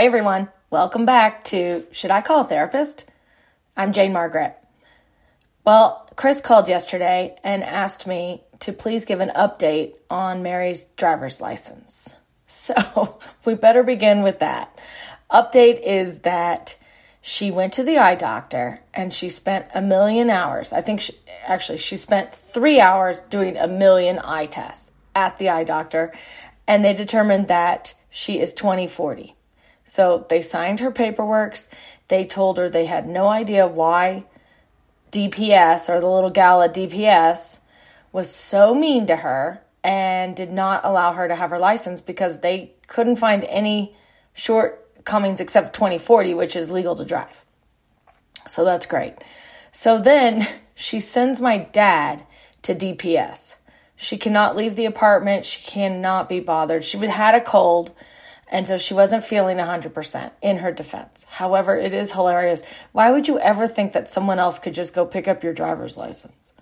Hi, everyone. Welcome back to Should I Call a Therapist? I'm Jane Margaret. Well, Chris called yesterday and asked me to please give an update on Mary's driver's license. So we better begin with that. Update is that she went to the eye doctor and she spent a million hours. I think she, actually she spent three hours doing a million eye tests at the eye doctor, and they determined that she is 2040. So they signed her paperworks. They told her they had no idea why DPS or the little gal at DPS was so mean to her and did not allow her to have her license because they couldn't find any shortcomings except 2040, which is legal to drive. So that's great. So then she sends my dad to DPS. She cannot leave the apartment. She cannot be bothered. She had a cold and so she wasn't feeling 100% in her defense. However, it is hilarious. Why would you ever think that someone else could just go pick up your driver's license?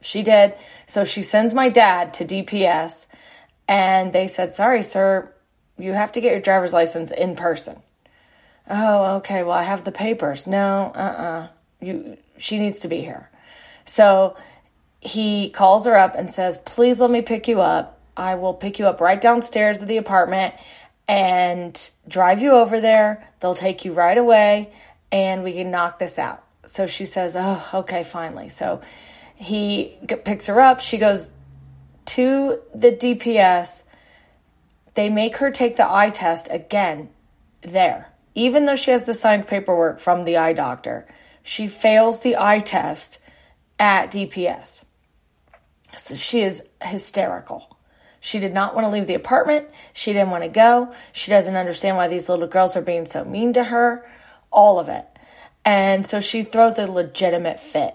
She did. So she sends my dad to DPS and they said, Sorry, sir, you have to get your driver's license in person. Oh, okay. Well, I have the papers. No, uh uh-uh. uh. You, she needs to be here. So he calls her up and says, Please let me pick you up. I will pick you up right downstairs at the apartment and drive you over there. They'll take you right away and we can knock this out. So she says, Oh, okay, finally. So he picks her up. She goes to the DPS. They make her take the eye test again there. Even though she has the signed paperwork from the eye doctor, she fails the eye test at DPS. So she is hysterical. She did not want to leave the apartment. She didn't want to go. She doesn't understand why these little girls are being so mean to her. All of it. And so she throws a legitimate fit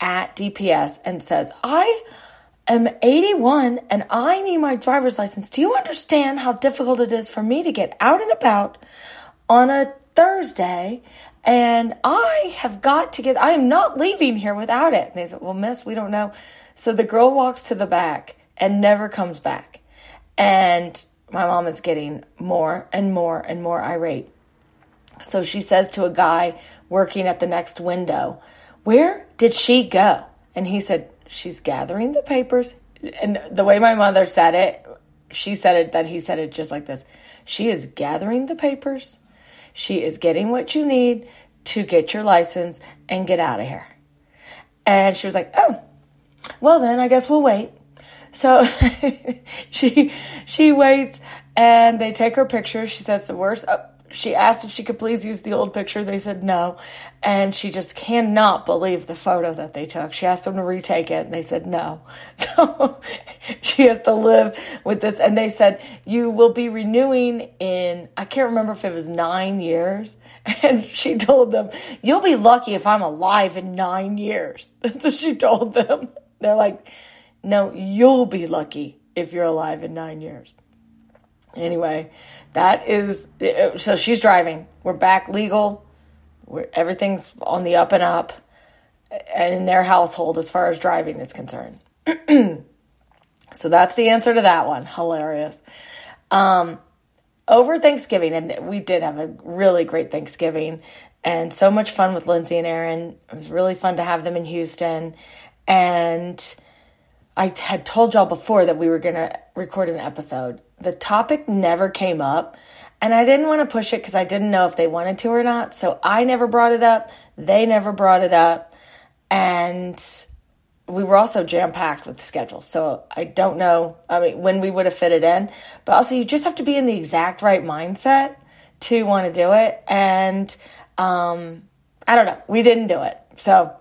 at DPS and says, I am 81 and I need my driver's license. Do you understand how difficult it is for me to get out and about on a Thursday? And I have got to get, I am not leaving here without it. And they said, Well, miss, we don't know. So the girl walks to the back and never comes back. And my mom is getting more and more and more irate. So she says to a guy working at the next window, Where did she go? And he said, She's gathering the papers. And the way my mother said it, she said it that he said it just like this She is gathering the papers. She is getting what you need to get your license and get out of here. And she was like, Oh, well then I guess we'll wait. So she she waits and they take her picture. She says the worst. Uh, she asked if she could please use the old picture. They said no. And she just cannot believe the photo that they took. She asked them to retake it and they said no. So she has to live with this. And they said, you will be renewing in, I can't remember if it was nine years. And she told them, you'll be lucky if I'm alive in nine years. That's what she told them. They're like, no, you'll be lucky if you're alive in nine years. Anyway, that is so she's driving. We're back legal. We're, everything's on the up and up in their household as far as driving is concerned. so that's the answer to that one. Hilarious. Um, over Thanksgiving, and we did have a really great Thanksgiving and so much fun with Lindsay and Aaron. It was really fun to have them in Houston. And I had told y'all before that we were going to record an episode. The topic never came up, and I didn't want to push it because I didn't know if they wanted to or not. So I never brought it up. They never brought it up. And we were also jam packed with the schedule. So I don't know, I mean, when we would have fit it in. But also, you just have to be in the exact right mindset to want to do it. And um, I don't know, we didn't do it. So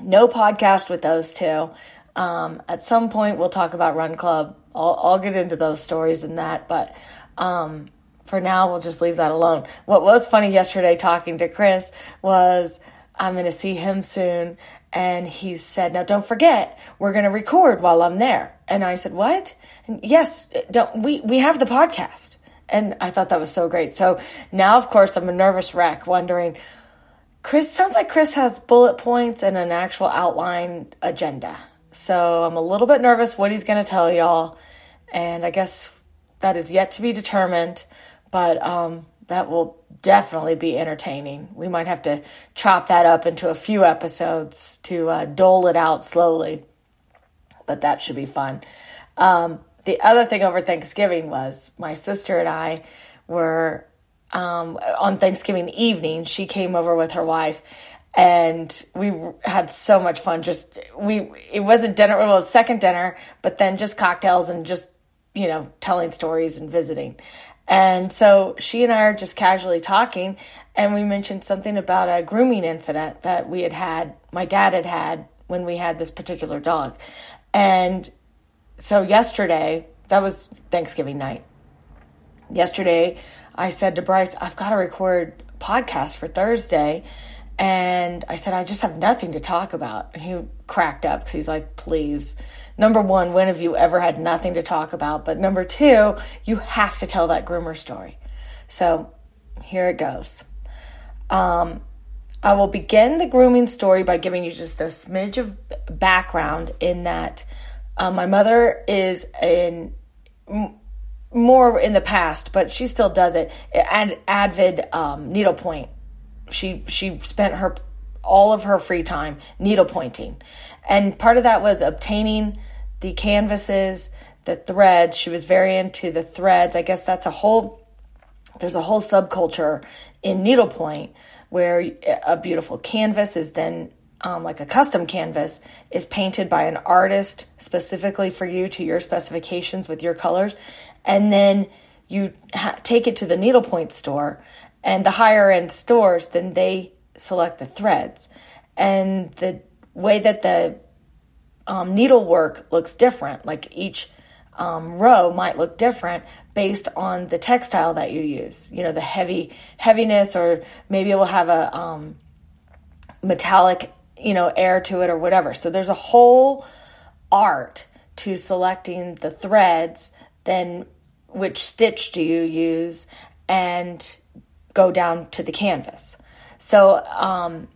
no podcast with those two. Um, at some point, we'll talk about Run Club. I'll, I'll get into those stories and that, but um, for now, we'll just leave that alone. What was funny yesterday talking to Chris was I'm going to see him soon. And he said, Now don't forget, we're going to record while I'm there. And I said, What? And yes, don't, we, we have the podcast. And I thought that was so great. So now, of course, I'm a nervous wreck wondering, Chris sounds like Chris has bullet points and an actual outline agenda. So I'm a little bit nervous what he's going to tell y'all. And I guess that is yet to be determined. But um, that will definitely be entertaining. We might have to chop that up into a few episodes to uh, dole it out slowly, but that should be fun. Um, the other thing over Thanksgiving was my sister and I were um, on Thanksgiving evening. She came over with her wife, and we had so much fun. Just we, it wasn't dinner; it was second dinner, but then just cocktails and just you know telling stories and visiting. And so she and I are just casually talking, and we mentioned something about a grooming incident that we had had, my dad had had when we had this particular dog. And so yesterday, that was Thanksgiving night. Yesterday, I said to Bryce, I've got to record podcast for Thursday. And I said, I just have nothing to talk about. He cracked up because he's like, please number one, when have you ever had nothing to talk about? But number two, you have to tell that groomer story. So here it goes. Um, I will begin the grooming story by giving you just a smidge of background in that uh, my mother is in more in the past, but she still does it. Ad, avid um, needlepoint. She she spent her all of her free time needle pointing, and part of that was obtaining the canvases, the threads. She was very into the threads. I guess that's a whole, there's a whole subculture in needlepoint where a beautiful canvas is then um, like a custom canvas is painted by an artist specifically for you to your specifications with your colors and then you ha- take it to the needlepoint store and the higher end stores then they select the threads and the way that the um, needlework looks different. Like each um, row might look different based on the textile that you use. You know, the heavy heaviness, or maybe it will have a um, metallic, you know, air to it, or whatever. So there's a whole art to selecting the threads, then which stitch do you use, and go down to the canvas. So um,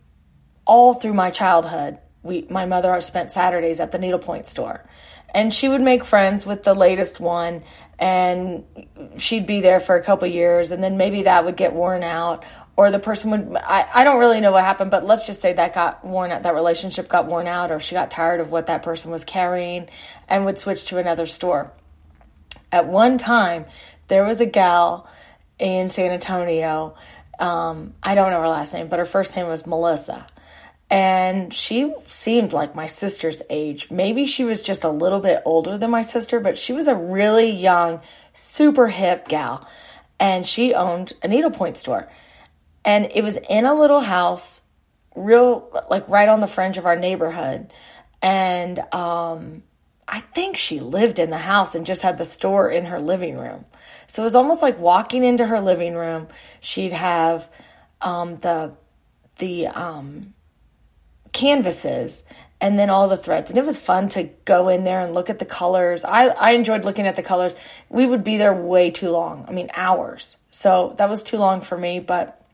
all through my childhood, we my mother spent Saturdays at the needlepoint store. And she would make friends with the latest one and she'd be there for a couple years and then maybe that would get worn out or the person would I, I don't really know what happened, but let's just say that got worn out that relationship got worn out or she got tired of what that person was carrying and would switch to another store. At one time there was a gal in San Antonio. Um, I don't know her last name, but her first name was Melissa and she seemed like my sister's age. Maybe she was just a little bit older than my sister, but she was a really young, super hip gal. And she owned a needlepoint store. And it was in a little house, real, like right on the fringe of our neighborhood. And um, I think she lived in the house and just had the store in her living room. So it was almost like walking into her living room. She'd have um, the, the, um, canvases and then all the threads. And it was fun to go in there and look at the colors. I, I enjoyed looking at the colors. We would be there way too long. I mean, hours. So that was too long for me, but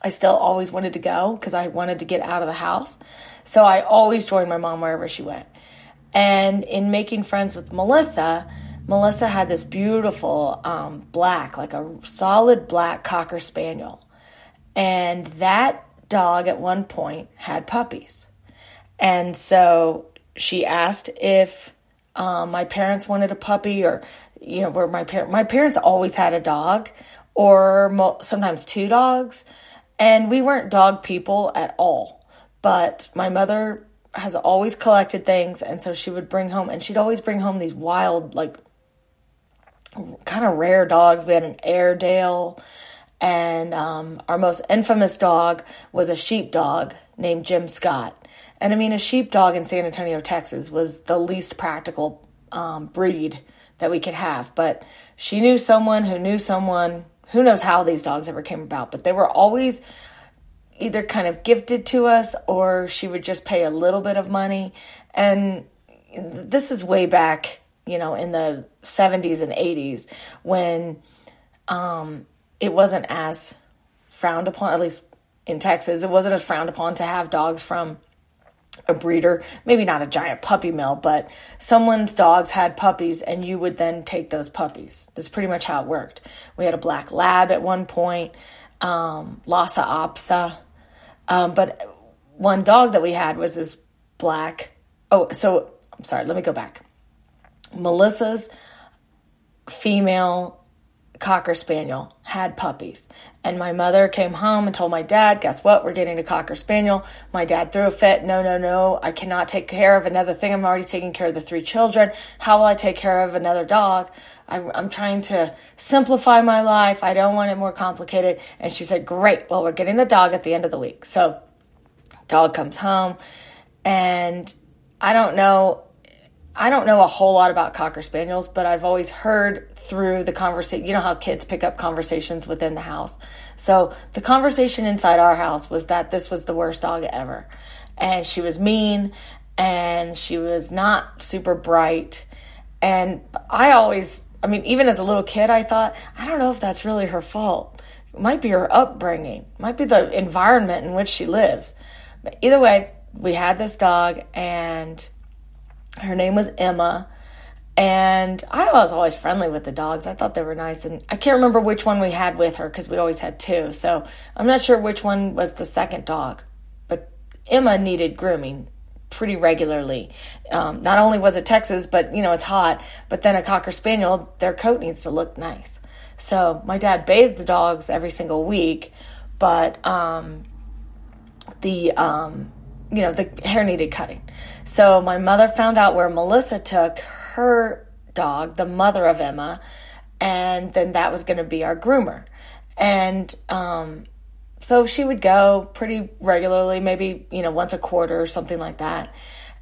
I still always wanted to go because I wanted to get out of the house. So I always joined my mom wherever she went. And in making friends with Melissa, Melissa had this beautiful um, black, like a solid black Cocker Spaniel. And that dog at one point had puppies. And so she asked if um, my parents wanted a puppy or, you know, where my parents, my parents always had a dog or mo- sometimes two dogs. And we weren't dog people at all. But my mother has always collected things. And so she would bring home, and she'd always bring home these wild, like, kind of rare dogs. We had an Airedale and um, our most infamous dog was a sheepdog named Jim Scott. And I mean, a sheepdog in San Antonio, Texas was the least practical um, breed that we could have. But she knew someone who knew someone. Who knows how these dogs ever came about, but they were always either kind of gifted to us or she would just pay a little bit of money. And this is way back, you know, in the 70s and 80s when um, it wasn't as frowned upon, at least in Texas, it wasn't as frowned upon to have dogs from a breeder, maybe not a giant puppy mill, but someone's dogs had puppies and you would then take those puppies. That's pretty much how it worked. We had a black lab at one point, um, Lhasa Apso. Um, but one dog that we had was this black. Oh, so I'm sorry, let me go back. Melissa's female Cocker Spaniel had puppies. And my mother came home and told my dad, guess what? We're getting a Cocker Spaniel. My dad threw a fit. No, no, no. I cannot take care of another thing. I'm already taking care of the three children. How will I take care of another dog? I, am trying to simplify my life. I don't want it more complicated. And she said, great. Well, we're getting the dog at the end of the week. So dog comes home and I don't know I don't know a whole lot about Cocker Spaniels, but I've always heard through the conversation, you know how kids pick up conversations within the house. So the conversation inside our house was that this was the worst dog ever. And she was mean and she was not super bright. And I always, I mean, even as a little kid, I thought, I don't know if that's really her fault. It might be her upbringing, it might be the environment in which she lives. But either way, we had this dog and her name was Emma. And I was always friendly with the dogs. I thought they were nice. And I can't remember which one we had with her because we always had two. So I'm not sure which one was the second dog. But Emma needed grooming pretty regularly. Um, not only was it Texas, but you know, it's hot. But then a Cocker Spaniel, their coat needs to look nice. So my dad bathed the dogs every single week. But um, the um, you know, the hair needed cutting. So my mother found out where Melissa took her dog, the mother of Emma, and then that was going to be our groomer. And um, so she would go pretty regularly, maybe, you know, once a quarter or something like that.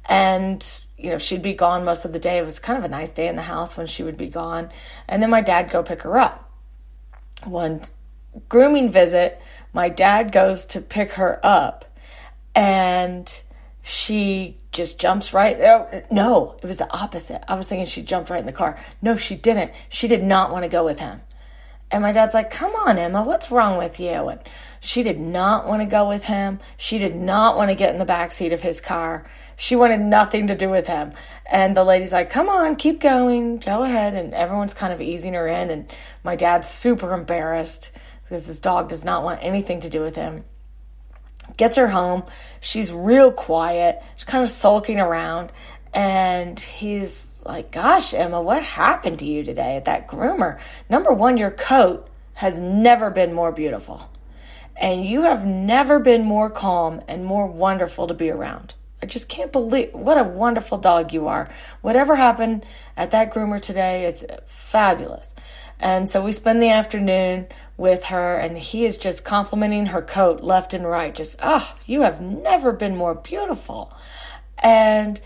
And, you know, she'd be gone most of the day. It was kind of a nice day in the house when she would be gone. And then my dad go pick her up. One grooming visit, my dad goes to pick her up and she just jumps right there. No, it was the opposite. I was thinking she jumped right in the car. No, she didn't. She did not want to go with him. And my dad's like, come on, Emma, what's wrong with you? And she did not want to go with him. She did not want to get in the back seat of his car. She wanted nothing to do with him. And the lady's like, come on, keep going, go ahead. And everyone's kind of easing her in. And my dad's super embarrassed because his dog does not want anything to do with him gets her home. She's real quiet. She's kind of sulking around. And he's like, Gosh, Emma, what happened to you today at that groomer? Number one, your coat has never been more beautiful. And you have never been more calm and more wonderful to be around. I just can't believe what a wonderful dog you are. Whatever happened at that groomer today, it's fabulous. And so we spend the afternoon with her, and he is just complimenting her coat left and right. Just, oh, you have never been more beautiful. And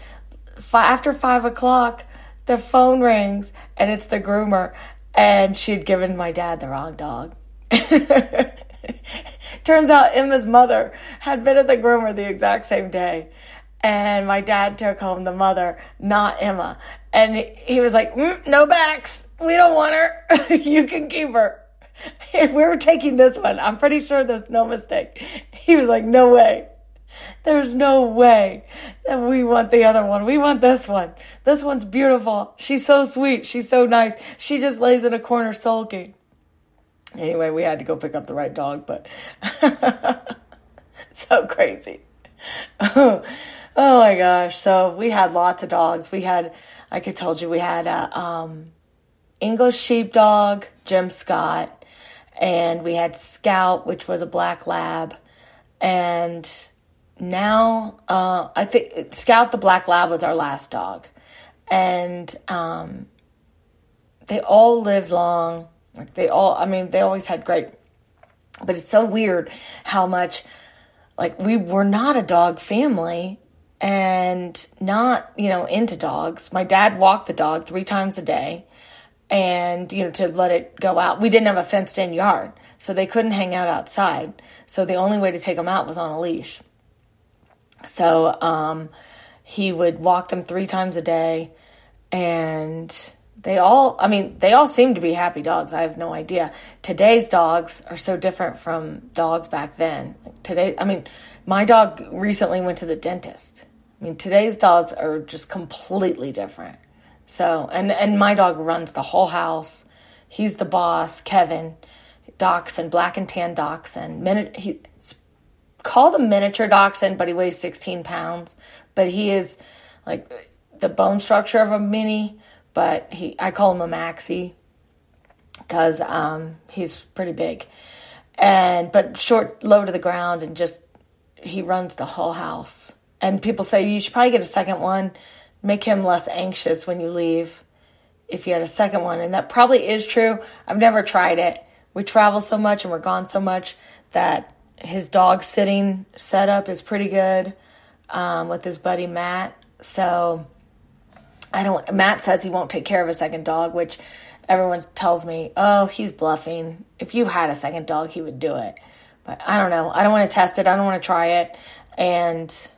after five o'clock, the phone rings, and it's the groomer, and she had given my dad the wrong dog. Turns out Emma's mother had been at the groomer the exact same day. And my dad took home the mother, not Emma. And he was like, mm, no backs. We don't want her. you can keep her. If we were taking this one, I'm pretty sure there's no mistake. He was like, no way. There's no way that we want the other one. We want this one. This one's beautiful. She's so sweet. She's so nice. She just lays in a corner sulking. Anyway, we had to go pick up the right dog, but so crazy. oh my gosh. So we had lots of dogs. We had, like I told you, we had a um, English sheepdog, Jim Scott and we had Scout, which was a black lab, and now uh, I think Scout the black lab was our last dog, and um, they all lived long. Like they all, I mean, they always had great, but it's so weird how much like we were not a dog family and not you know into dogs. My dad walked the dog three times a day and you know to let it go out. We didn't have a fenced in yard, so they couldn't hang out outside. So the only way to take them out was on a leash. So um, he would walk them three times a day, and they all I mean they all seem to be happy dogs. I have no idea. Today's dogs are so different from dogs back then. Today, I mean, my dog recently went to the dentist. I mean, today's dogs are just completely different. So, and and my dog runs the whole house. He's the boss, Kevin, dachshund, black and tan dachshund. Minute he's called a miniature dachshund, but he weighs 16 pounds. But he is like the bone structure of a mini, but he I call him a maxi because um, he's pretty big and but short, low to the ground, and just he runs the whole house. And people say you should probably get a second one, make him less anxious when you leave. If you had a second one, and that probably is true. I've never tried it. We travel so much and we're gone so much that his dog sitting setup is pretty good um, with his buddy Matt. So I don't. Matt says he won't take care of a second dog, which everyone tells me, oh, he's bluffing. If you had a second dog, he would do it. But I don't know. I don't want to test it. I don't want to try it. And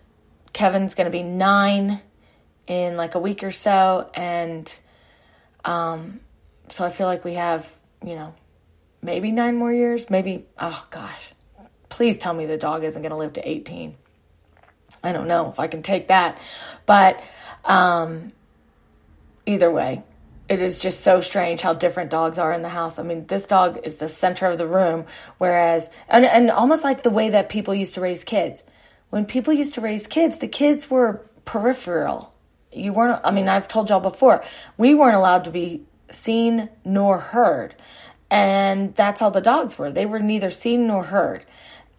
Kevin's going to be nine in like a week or so. And um, so I feel like we have, you know, maybe nine more years. Maybe, oh gosh, please tell me the dog isn't going to live to 18. I don't know if I can take that. But um, either way, it is just so strange how different dogs are in the house. I mean, this dog is the center of the room, whereas, and, and almost like the way that people used to raise kids. When people used to raise kids, the kids were peripheral. You weren't, I mean, I've told y'all before, we weren't allowed to be seen nor heard. And that's how the dogs were. They were neither seen nor heard.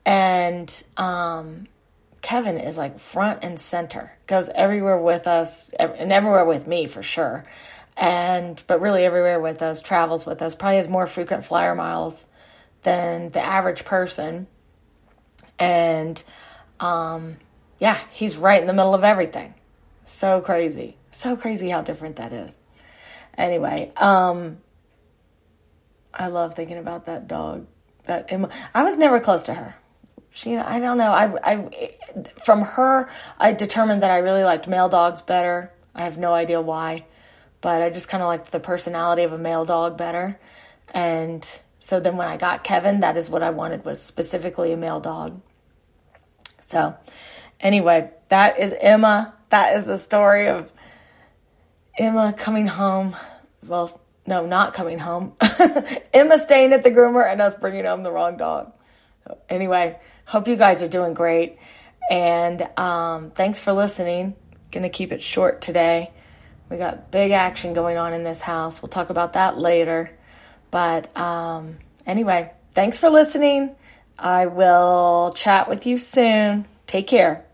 And, um, Kevin is like front and center, goes everywhere with us and everywhere with me for sure and but really everywhere with us, travels with us, probably has more frequent flyer miles than the average person. And um, yeah, he's right in the middle of everything. So crazy. So crazy how different that is. Anyway, um, I love thinking about that dog. That Emma, I was never close to her. She, I don't know. I, I, from her, I determined that I really liked male dogs better. I have no idea why but I just kind of liked the personality of a male dog better. And so then when I got Kevin, that is what I wanted was specifically a male dog. So anyway, that is Emma. That is the story of Emma coming home. Well, no, not coming home. Emma staying at the groomer and us bringing home the wrong dog. So anyway, hope you guys are doing great. And um, thanks for listening. Gonna keep it short today. We got big action going on in this house. We'll talk about that later. But um, anyway, thanks for listening. I will chat with you soon. Take care.